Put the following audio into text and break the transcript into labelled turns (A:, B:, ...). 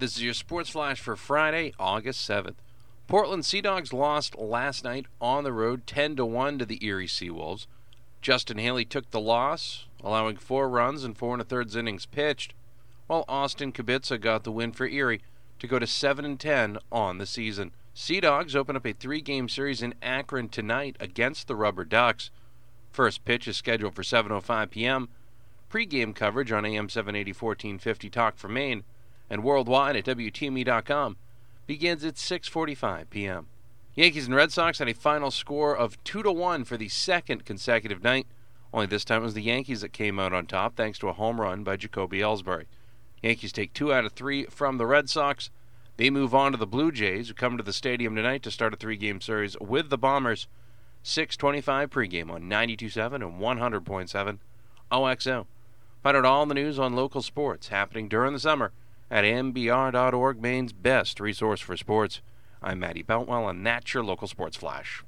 A: This is your Sports Flash for Friday, August 7th. Portland Sea Dogs lost last night on the road 10 to 1 to the Erie Seawolves. Justin Haley took the loss, allowing four runs and four and a third innings pitched, while Austin Kubitza got the win for Erie to go to 7 and 10 on the season. Sea Dogs open up a three-game series in Akron tonight against the Rubber Ducks. First pitch is scheduled for 7:05 p.m. Pre-game coverage on AM 780 1450 Talk for Maine and worldwide at WTME.com begins at 6:45 p.m. Yankees and Red Sox had a final score of 2 to 1 for the second consecutive night. Only this time it was the Yankees that came out on top thanks to a home run by Jacoby Ellsbury. Yankees take 2 out of 3 from the Red Sox. They move on to the Blue Jays who come to the stadium tonight to start a 3-game series with the Bombers. 6:25 pregame on 92.7 and 100.7 OXO. Find out all the news on local sports happening during the summer at mbr.org, Maine's best resource for sports. I'm Matty Boutwell, and that's your local sports flash.